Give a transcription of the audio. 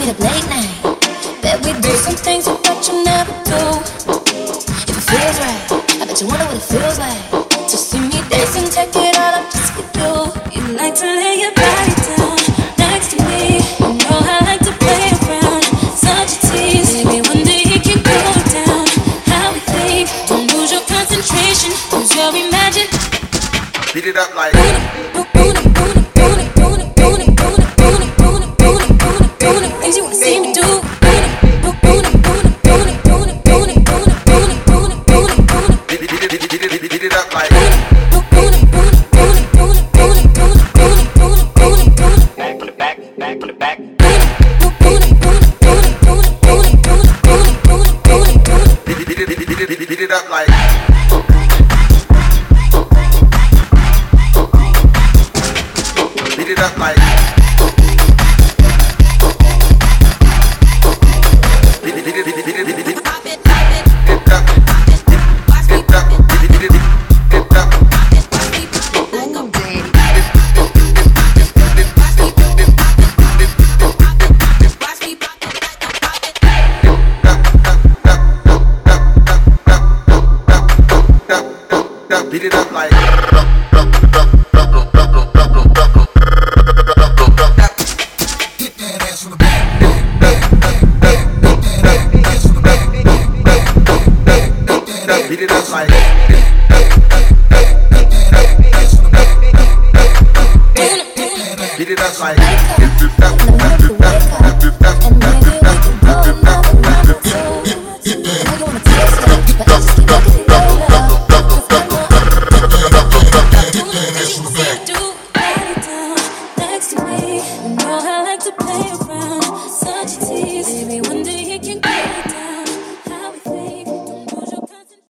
meet up late night. Bet we do some things I bet you never do. If it feels right, I bet you wonder what it feels like. To see me dancing, take it all up just for you. You like to lay your body down next to me. You know I like to play around, such a tease. Maybe one day it can go down. How we think, don't lose your concentration, lose your imagine. Beat it up like. Boom, boom, boom, it up like. Beat it up like. up, beat it up like. Beat it up like Beat it up like to play around. Such a tease. Maybe one day he can. Hey!